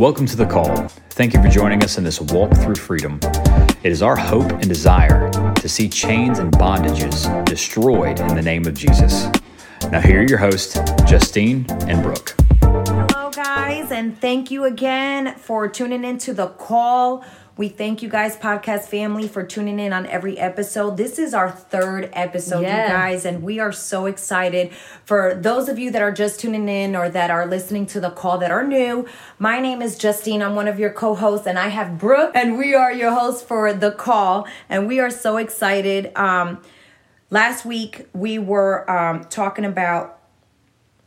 Welcome to the call. Thank you for joining us in this walk through freedom. It is our hope and desire to see chains and bondages destroyed in the name of Jesus. Now, here are your hosts, Justine and Brooke. Hello, guys, and thank you again for tuning into the call. We thank you guys, podcast family, for tuning in on every episode. This is our third episode, Yeah. you guys, and we are so excited. For those of you that are just tuning in or that are listening to the call that are new, my name is Justine. I'm one of your co hosts, and I have Brooke, and we are your hosts for the call, and we are so excited. Um, last week, we were um, talking about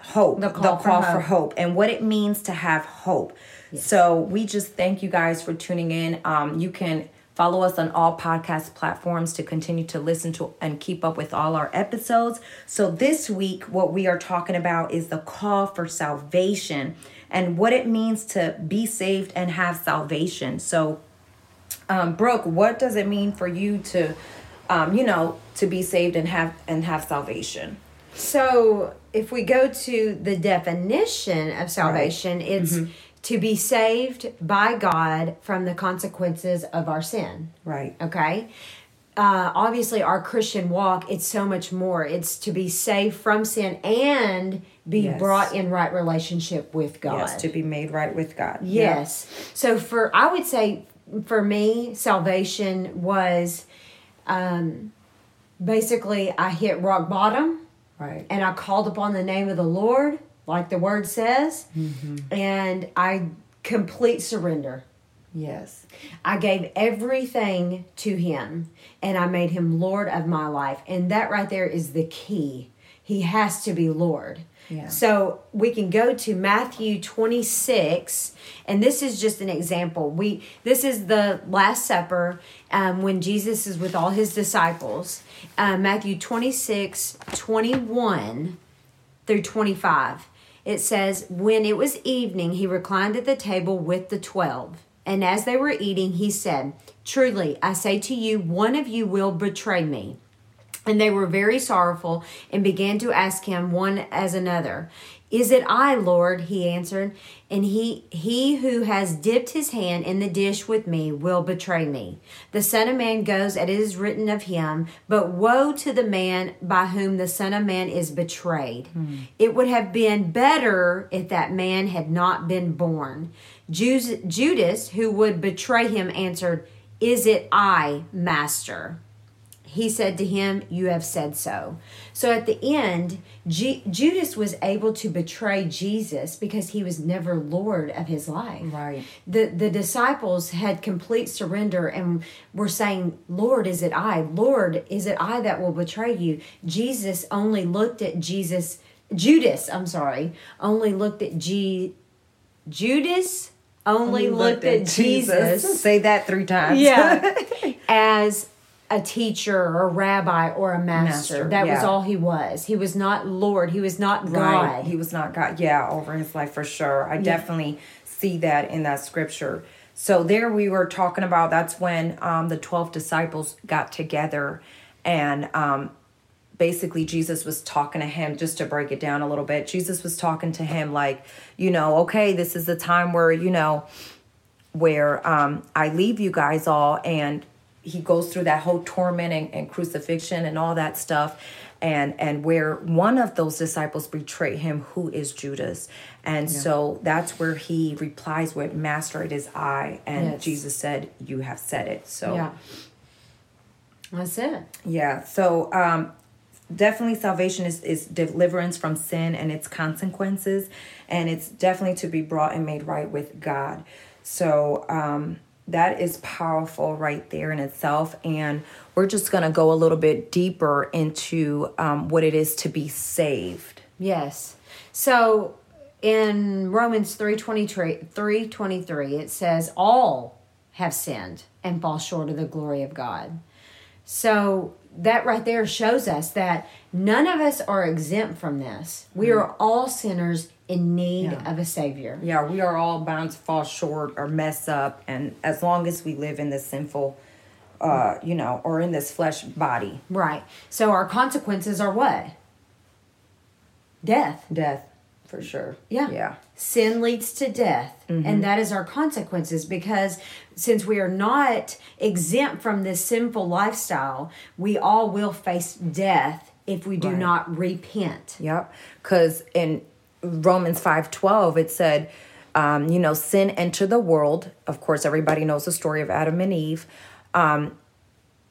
hope, The call for for hope. hope, and what it means to have hope. So we just thank you guys for tuning in. Um, you can follow us on all podcast platforms to continue to listen to and keep up with all our episodes. So this week, what we are talking about is the call for salvation and what it means to be saved and have salvation. So um, Brooke, what does it mean for you to, um, you know, to be saved and have and have salvation? So, if we go to the definition of salvation, it's Mm-hmm. To be saved by God from the consequences of our sin. Right. Okay. Uh, obviously, our Christian walk, it's so much more. It's to be saved from sin and be Yes. brought in right relationship with God. Yes, to be made right with God. Yes. So for I would say for me, salvation was um basically I hit rock bottom Right. and I called upon the name of the Lord, like the word says, and I complete surrender. Yes. I gave everything to him and I made him Lord of my life. And that right there is the key. He has to be Lord. Yeah. So we can go to Matthew 26 and this is just an example. We this is the last supper um, when Jesus is with all his disciples. Uh, Matthew 26 21 through 25. It says, When it was evening, he reclined at the table with the twelve. And as they were eating, he said, Truly, I say to you, one of you will betray me. And they were very sorrowful and began to ask him one as another, Is it I, Lord? He answered, and he he who has dipped his hand in the dish with me will betray me. The Son of Man goes as it is written of him, but woe to the man by whom the Son of Man is betrayed. Hmm. It would have been better if that man had not been born. Judas, who would betray him, answered, Is it I, Master? He said to him, You have said so. So at the end, Ju- Judas was able to betray Jesus because he was never Lord of his life. Right. The, the disciples had complete surrender and were saying, Lord, is it I? Lord, is it I that will betray you? Jesus only looked at Jesus, Judas, I'm sorry, only looked at G- Judas, only, looked, at, Jesus Say that three times. yeah as a teacher or a rabbi or a master, Master, that was all he was he was not lord he was not right. god He was not God. Yeah, over his life for sure. I definitely see that in that scripture. So there we were talking about that's when um, the 12 disciples got together and um, basically Jesus was talking to him just to break it down a little bit. Jesus was talking to him like, you know, okay, this is the time where, you know, where um, I leave you guys all, and he goes through that whole torment and, and crucifixion and all that stuff, and and where one of those disciples betray him, who is Judas, and so that's where he replies with, "Master, it is I," and Yes. Jesus said, "You have said it." So yeah that's it yeah. So um definitely salvation is, is deliverance from sin and its consequences. And it's definitely to be brought and made right with God. So um that is powerful right there in itself. And we're just gonna go a little bit deeper into um what it is to be saved. yes so in romans 323 323 it says all have sinned and fall short of the glory of god so that right there shows us that none of us are exempt from this we are all sinners in need Yeah. of a savior Yeah, we are all bound to fall short or mess up, and as long as we live in this sinful, uh, you know, or in this flesh body, Right. So our consequences are what? Death. death. For sure. Yeah. Yeah. Sin leads to death, and that is our consequences because since we are not exempt from this sinful lifestyle, we all will face death if we do Right. not repent. Yep. Because in Romans five twelve it said, um, you know, sin entered the world. Of course, everybody knows the story of Adam and Eve. Um,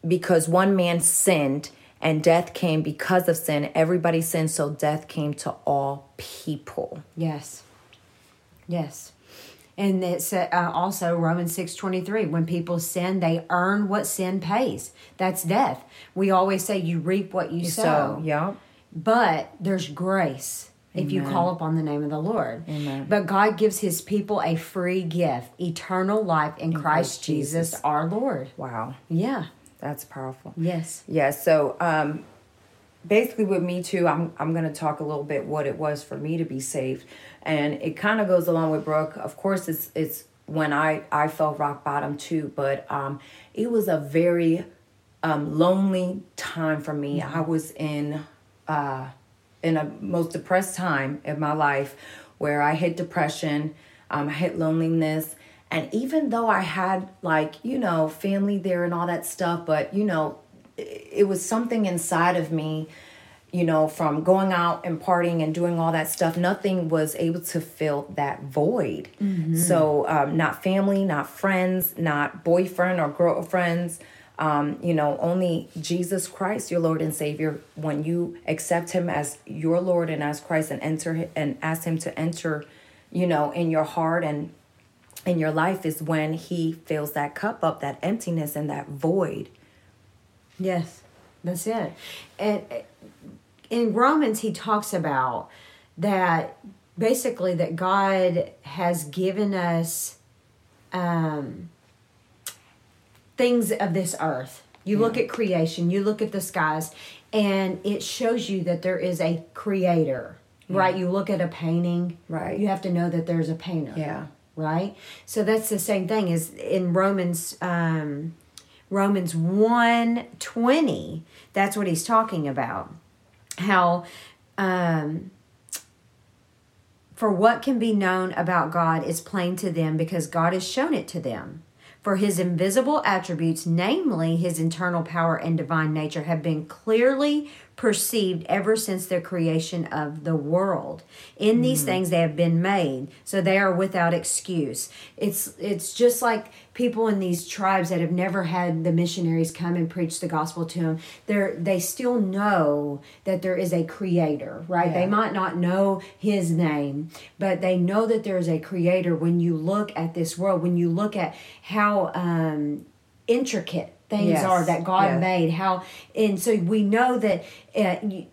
because one man sinned and death came because of sin. Everybody sinned, so death came to all people. Yes. Yes. And it's uh, also Romans six twenty three. When people sin, they earn what sin pays. That's death. We always say you reap what you sow. So, yeah. But there's grace if you call upon the name of the Lord. Amen. But God gives his people a free gift, eternal life in, Christ, Christ Jesus, Jesus. our Lord. Wow. Yeah. That's powerful. Yes. Yeah, so um basically with me too, I'm I'm gonna talk a little bit what it was for me to be saved. And it kind of goes along with Brooke. Of course it's it's when I I felt rock bottom too, but um it was a very um lonely time for me. I was in uh in a most depressed time in my life where I hit depression, um, I hit loneliness. And even though I had like, you know, family there and all that stuff, but you know, it, it was something inside of me, you know, from going out and partying and doing all that stuff, nothing was able to fill that void. So, um, not family, not friends, not boyfriend or girlfriends um, you know, only Jesus Christ, your Lord and Savior, when you accept Him as your Lord and as Christ and enter and ask Him to enter, you know, in your heart and in your life, is when He fills that cup up, that emptiness and that void. Yes, that's it. And in Romans, he talks about that basically that God has given us um, things of this earth. You look at creation, you look at the skies, and it shows you that there is a creator, right? You look at a painting, Right. You have to know that there's a painter Yeah. right so that's the same thing as in romans um romans 1 20 that's what he's talking about how um for what can be known about god is plain to them because god has shown it to them for his invisible attributes namely his internal power and divine nature have been clearly perceived ever since the creation of the world. In these things they have been made so they are without excuse. It's it's just like people in these tribes that have never had the missionaries come and preach the gospel to them they're they still know that there is a creator right? They might not know his name but they know that there is a creator. When you look at this world when you look at how um intricate things Yes. are that god Yeah. made how and so we know that uh, you-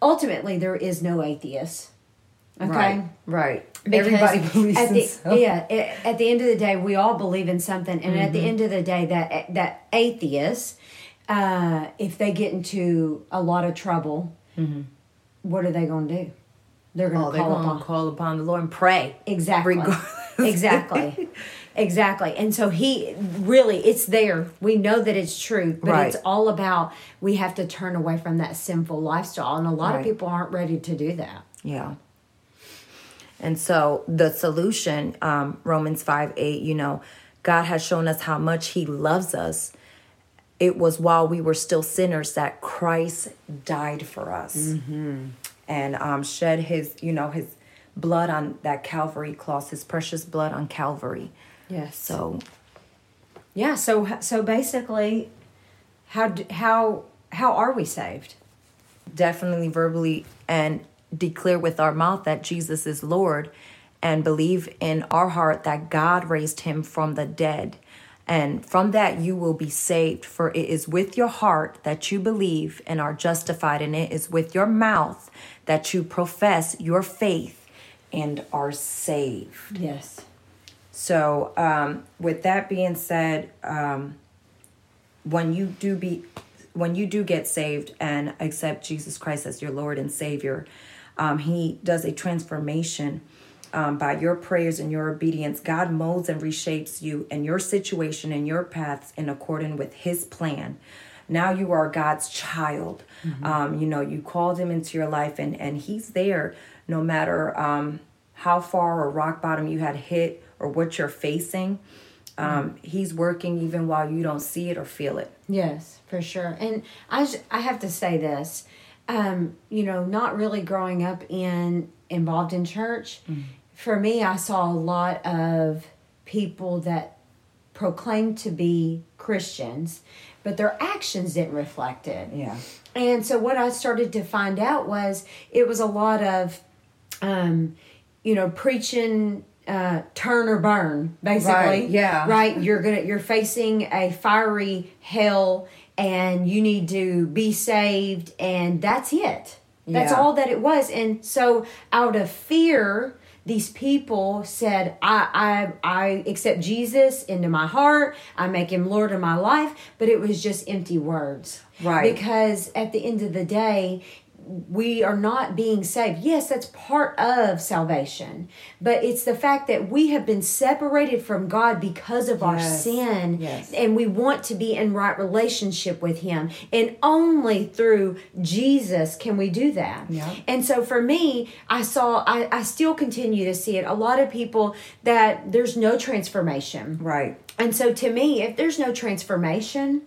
ultimately there is no atheist okay Right. Right. because Everybody believes at in the, something. yeah a- at the end of the day we all believe in something and at the Mm-hmm. end of the day that that atheists uh, if they get into a lot of trouble what are they going to do they're going Mm-hmm. Oh, to call upon call upon the Lord and pray. exactly Regardless. exactly exactly and so he really it's there we know that it's true but Right. it's all about we have to turn away from that sinful lifestyle and a lot of people aren't ready to do that Yeah. And so the solution, um, Romans 5 8, you know, God has shown us how much He loves us. It was while we were still sinners that Christ died for us and um, shed His, you know, His blood on that Calvary cross, His precious blood on Calvary. Yes So, Yeah, so so basically, how how how are we saved? definitely verbally and declare with our mouth that Jesus is Lord and believe in our heart that God raised him from the dead. And from that, you will be saved. For it is with your heart that you believe and are justified, and it is with your mouth that you profess your faith and are saved. Yes. So, um, with that being said, um, when you do be, when you do get saved and accept Jesus Christ as your Lord and Savior, um, He does a transformation um, by your prayers and your obedience. God molds and reshapes you and your situation and your paths in accordance with His plan. now you are god's child um, you know you called him into your life and and he's there no matter um, how far or rock bottom you had hit or what you're facing um, he's working even while you don't see it or feel it Yes, for sure. And i i have to say this, um, you know, not really growing up in involved in church. For me, I saw a lot of people that proclaimed to be Christians, but their actions didn't reflect it. yeah And so what I started to find out was it was a lot of, um, you know, preaching uh, turn or burn, basically. Right, yeah. Right. You're gonna you're facing a fiery hell, and you need to be saved, and that's it. That's Yeah. all that it was. And so out of fear. These people said, I, I, I accept Jesus into my heart. I make him Lord of my life. But it was just empty words. Right. Because at the end of the day, we are not being saved. Yes, that's part of salvation, but it's the fact that we have been separated from God because of our sin, Yes. and we want to be in right relationship with Him. And only through Jesus can we do that. Yeah. And so for me, I saw, I, I still continue to see it. A lot of people that there's no transformation. right And so to me, if there's no transformation,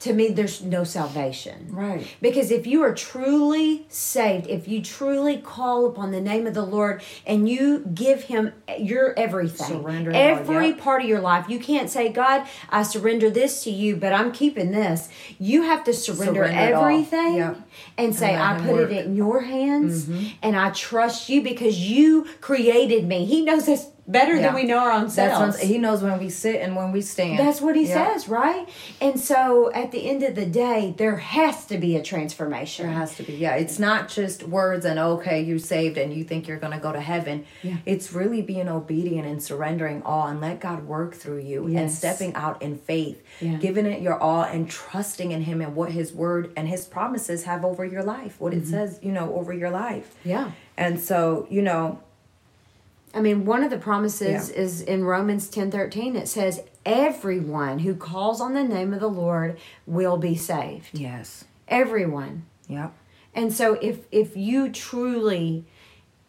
to me, there's no salvation. Right. Because if you are truly saved, if you truly call upon the name of the Lord and you give Him your everything, Surrender every yep. part of your life, you can't say, God, I surrender this to you, but I'm keeping this. You have to surrender, Surrender everything yep. and say, let I put work. Mm-hmm. it in your hands and I trust you because you created me. He knows us better Yeah. than we know our own selves. he knows when we sit and when we stand. That's what he Yeah. says, right? And so at the end of the day, there has to be a transformation. There has to be. Yeah, it's not just words and okay, you're saved and you think you're going to go to heaven. Yeah. It's really being obedient and surrendering all and let God work through you and stepping out in faith, Yeah. giving it your all and trusting in him and what his word and his promises have over your life, what it mm-hmm. says, you know, over your life. Yeah. And so, you know, I mean, one of the promises Yeah. is in Romans 10 13. It says, Everyone who calls on the name of the Lord will be saved. yes. Everyone. Yep. And so if if you truly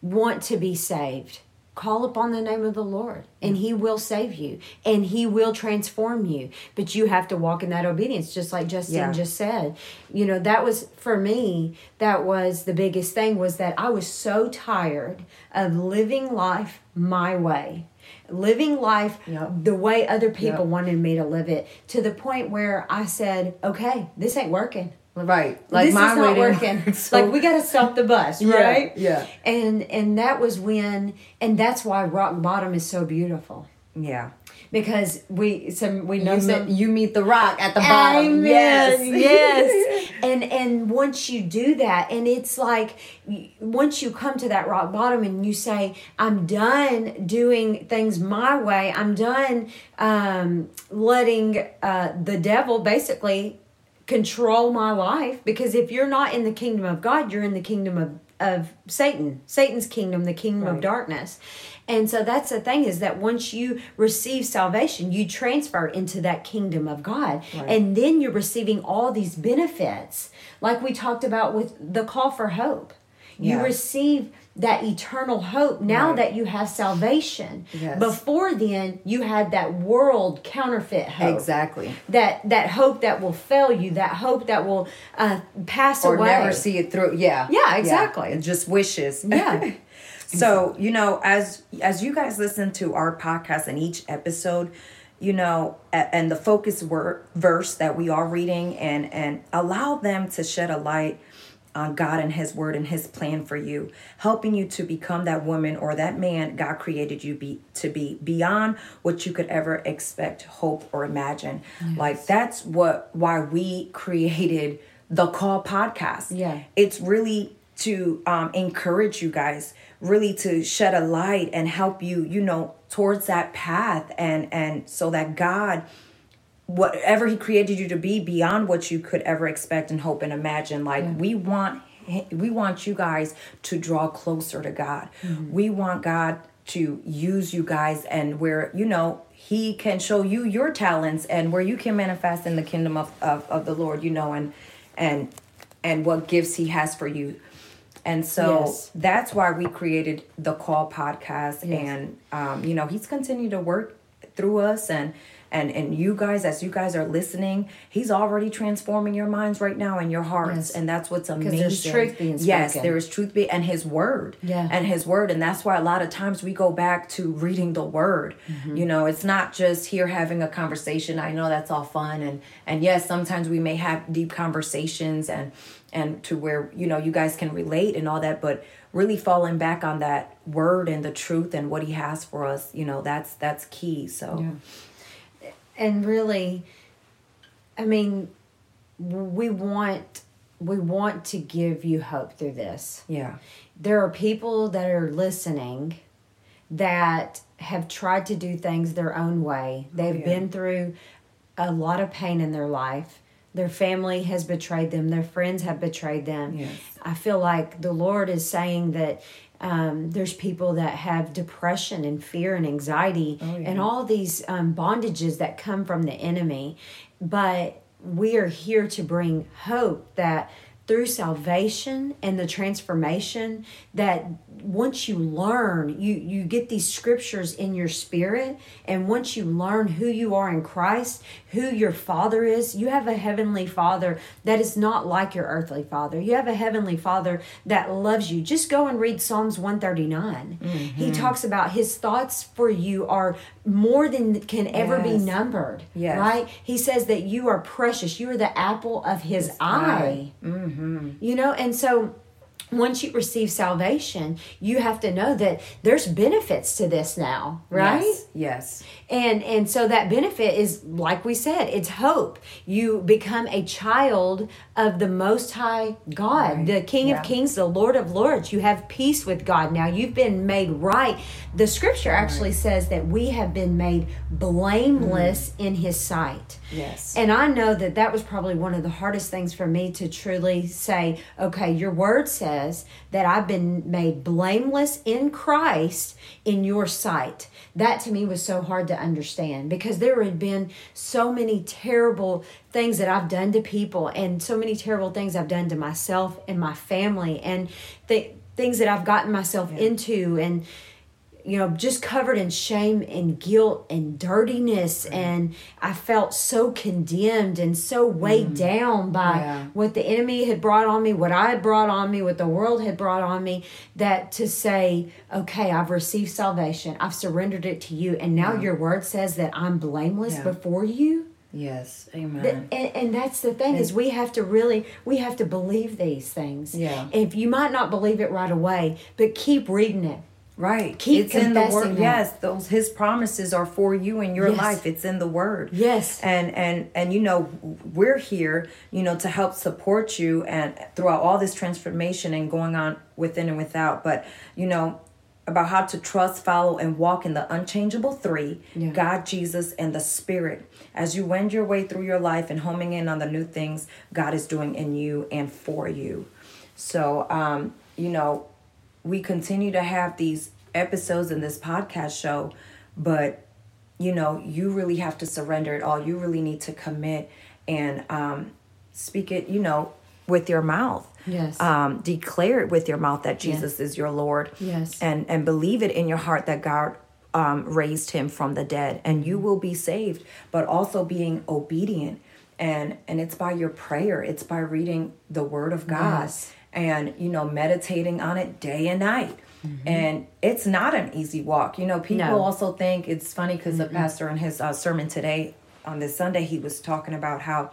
want to be saved, call upon the name of the Lord and he will save you and he will transform you. But you have to walk in that obedience just like Justine Yeah. just said. You know, that was for me, that was the biggest thing was that I was so tired of living life my way. Living life Yep. the way other people Yep. wanted me to live it to the point where I said, "Okay, this ain't working." Right. Like this my is not working. So- like we got to stop the bus, Yeah, right? yeah. And and that was when, and that's why rock bottom is so beautiful Yeah. because we some we know You, some. meet, you meet the rock at the bottom. Amen. Yes. yes. And and once you do that, and it's like once you come to that rock bottom, and you say, "I'm done doing things my way. I'm done um, letting uh, the devil basically control my life." Because if you're not in the kingdom of God, you're in the kingdom of of Satan, Satan's kingdom, the kingdom of darkness. And so that's the thing is that once you receive salvation, you transfer into that kingdom of God. Right. And then you're receiving all these benefits, like we talked about with the call for hope. You receive that eternal hope now Right. that you have salvation. Yes. Before then, you had that world counterfeit hope. Exactly. That that hope that will fail you, that hope that will uh, pass Or away. Or never see it through. Yeah. Yeah, exactly. It just wishes. Yeah. so, you know, as as you guys listen to our podcast and each episode, you know, and the focus word verse that we are reading and and allow them to shed a light on God and his word and his plan for you, helping you to become that woman or that man God created you be to be beyond what you could ever expect, hope or imagine. Like that's what why we created the Call podcast. Yeah. It's really to um, encourage you guys, really to shed a light and help you, you know, towards that path and and so that God whatever he created you to be beyond what you could ever expect and hope and imagine. Like we want we want you guys to draw closer to god. We want god to use you guys and where you know he can show you your talents and where you can manifest in the kingdom of, of, of the lord you know and and and what gifts he has for you. And so Yes. that's why we created the call podcast Yes. and um, you know he's continued to work through us and and and you guys as you guys are listening he's already transforming your minds right now and your hearts. Yes. and that's what's amazing there's truth being yes there is truth be and his word. Yeah. and his word. And that's why a lot of times we go back to reading the word. Mm-hmm. you know it's not just here having a conversation. I know that's all fun. And and yes sometimes we may have deep conversations and and to where you know you guys can relate and all that. But really falling back on that word and the truth and what he has for us you know that's that's key. So and really i mean we want we want to give you hope through this. Yeah. There are people that are listening that have tried to do things their own way. They've yeah. been through a lot of pain in their life. Their family has betrayed them. Their friends have betrayed them. Yes. i feel like the lord is saying that um, there's people that have depression and fear and anxiety Oh, yeah. and all these um, bondages that come from the enemy but we are here to bring hope that through salvation and the transformation that once you learn you you get these scriptures in your spirit and once you learn who you are in Christ who your father is you have a heavenly father that is not like your earthly father. You have a heavenly father that loves you. Just go and read Psalms 139 he talks about his thoughts for you are more than can ever be numbered Yes. right? He says that you are precious. You are the apple of his, eye. Mm-hmm. you know and so once you receive salvation you have to know that there's benefits to this now right yes, yes. and and so that benefit is like we said it's hope you become a child of the most high god Right. the king Yeah. of kings the lord of lords you have peace with god now you've been made right the scripture actually says that we have been made blameless mm. in his sight Yes. and I know that that was probably one of the hardest things for me to truly say, okay, your word says that I've been made blameless in Christ in your sight. That to me was so hard to understand because there had been so many terrible things that I've done to people and so many terrible things I've done to myself and my family and the things that I've gotten myself into and you know, just covered in shame and guilt and dirtiness. And I felt so condemned and so weighed mm. down by Yeah. what the enemy had brought on me, what I had brought on me, what the world had brought on me. That to say, okay, I've received salvation, I've surrendered it to you, and now your word says that I'm blameless Yeah. before you. yes. Amen. And, and that's the thing is we have to really we have to believe these things. Yeah. If you might not believe it right away, but keep reading it. Right. Keep it's in the word. that. Yes, those his promises are for you in your Yes. life. It's in the word. Yes. And and and you know, we're here, you know, to help support you and throughout all this transformation and going on within and without. But, you know, about how to trust, follow, and walk in the unchangeable three Yeah. God, Jesus, and the Spirit. As you wend your way through your life and homing in on the new things God is doing in you and for you. So, um, you know, we continue to have these episodes in this podcast show, but you know, you really have to surrender it all. You really need to commit and um, speak it, you know, with your mouth. Yes. Um, declare it with your mouth that Jesus is your Lord. Yes. And and believe it in your heart that God um, raised him from the dead, and you will be saved. But also being obedient, and and it's by your prayer. It's by reading the Word of God, Yes. And you know, meditating on it day and night. And it's not an easy walk. You know, people No. also think it's funny because the pastor in his uh, sermon today on this Sunday, he was talking about how,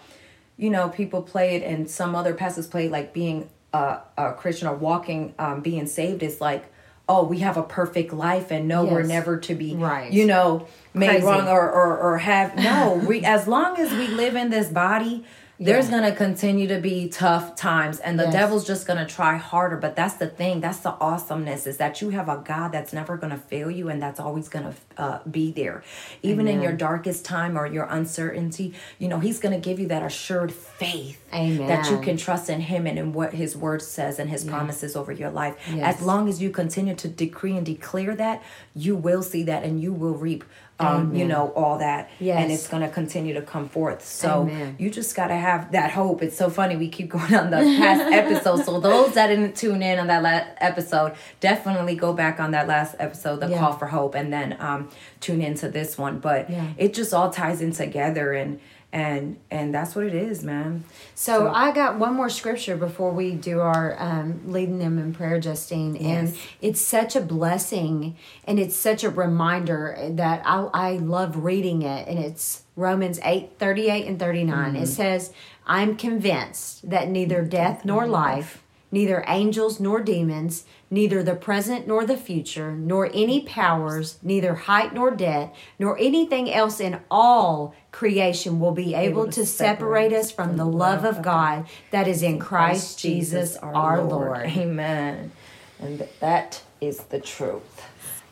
you know, people play it and some other pastors play it like being a, a Christian or walking, um, being saved is like, oh, we have a perfect life and no, we're never to be, Right. you know, made Crazy. wrong or, or, or have, no, we, as long as we live in this body, there's going to continue to be tough times and the Yes. devil's just going to try harder but that's the thing that's the awesomeness is that you have a god that's never going to fail you and that's always going to uh, be there even in your darkest time or your uncertainty you know he's going to give you that assured faith Amen. that you can trust in him and in what his word says and his promises over your life Yes. as long as you continue to decree and declare that you will see that and you will reap um, you know all that Yes. and it's going to continue to come forth so Amen. you just got to have that hope it's so funny we keep going on the past episode so those that didn't tune in on that last episode definitely go back on that last episode the Yeah. call for hope and then um, tune into this one but Yeah. it just all ties in together and and and that's what it is man. So, I got one more scripture before we do our um, leading them in prayer, Justine, and it's such a blessing and it's such a reminder that I, I love reading it, and it's Romans 8 38 and 39. It says, I'm convinced that neither death nor life, neither angels nor demons, neither the present nor the future, nor any powers, neither height nor depth, nor anything else in all creation will be able, to separate us from the love of God that is in Christ Jesus our Lord. amen. And that is the truth.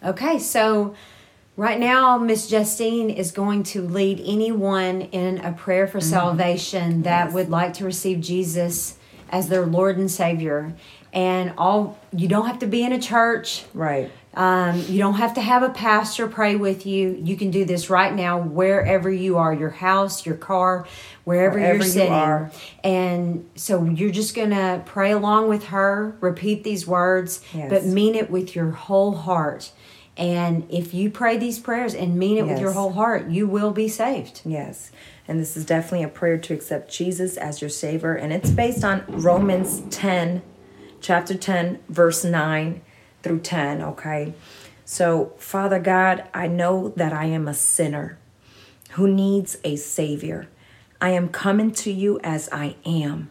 Okay, so right now, Miss Justine is going to lead anyone in a prayer for mm-hmm. salvation that would like to receive Jesus as their Lord and Savior. And all you don't have to be in a church. right Um, you don't have to have a pastor pray with you. You can do this right now, wherever you are your house, your car, wherever, Wherever you're you sitting. are. And so you're just going to pray along with her, repeat these words, Yes. but mean it with your whole heart. And if you pray these prayers and mean it with your whole heart, you will be saved. Yes. And this is definitely a prayer to accept Jesus as your Savior. And it's based on Romans 10, chapter 10, verse 9 through 10. Okay. So, Father God, I know that I am a sinner who needs a Savior. I am coming to you as I am.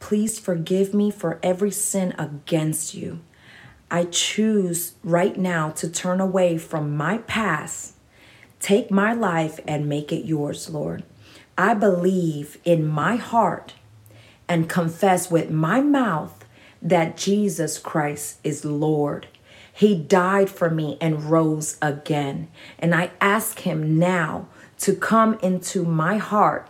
Please forgive me for every sin against you. I choose right now to turn away from my past Take my life and make it yours, Lord. I believe in my heart and confess with my mouth that Jesus Christ is Lord. He died for me and rose again. And I ask him now to come into my heart.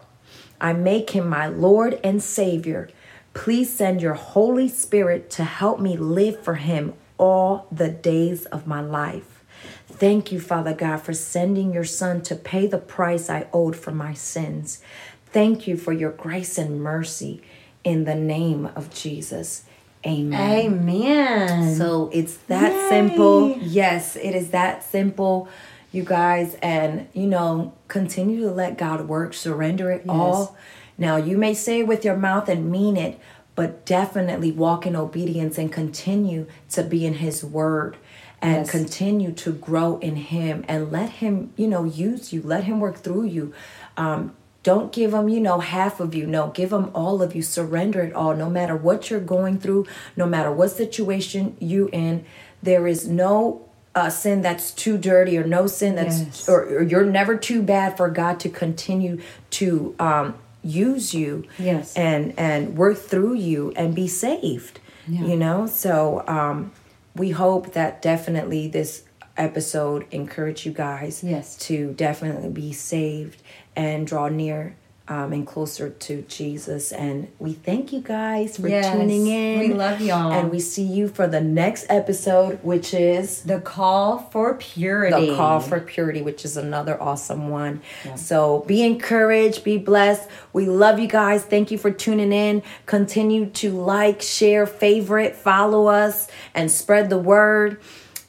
I make him my Lord and Savior. Please send your Holy Spirit to help me live for him all the days of my life. Thank you, Father God, for sending your Son to pay the price I owed for my sins. Thank you for your grace and mercy in the name of Jesus. Amen. Amen. So it's that Yay. simple. Yes, it is that simple, you guys. And, you know, continue to let God work, surrender it all. Now, you may say it with your mouth and mean it, but definitely walk in obedience and continue to be in His Word and Yes. continue to grow in Him and let Him, you know, use you, let Him work through you. Um, don't give them, you know, half of you. No, give them all of you. Surrender it all. No matter what you're going through, no matter what situation you in, there is no uh, sin that's too dirty or no sin that's Yes. or, or you're never too bad for God to continue to um, use you Yes. and and work through you and be saved. Yeah. You know, so um, we hope that definitely this episode encourage you guys Yes. to definitely be saved and draw near um, and closer to Jesus. And we thank you guys for Yes. tuning in. We love y'all. And we see you for the next episode, which is the call for purity. the call for purity, which is another awesome one. So be encouraged, be blessed. We love you guys. Thank you for tuning in. Continue to like, share, favorite, follow us, and spread the word.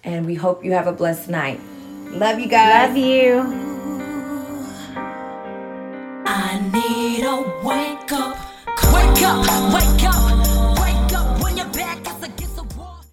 And we hope you have a blessed night. Love you guys. Love you. Need a wake up, wake up, wake up.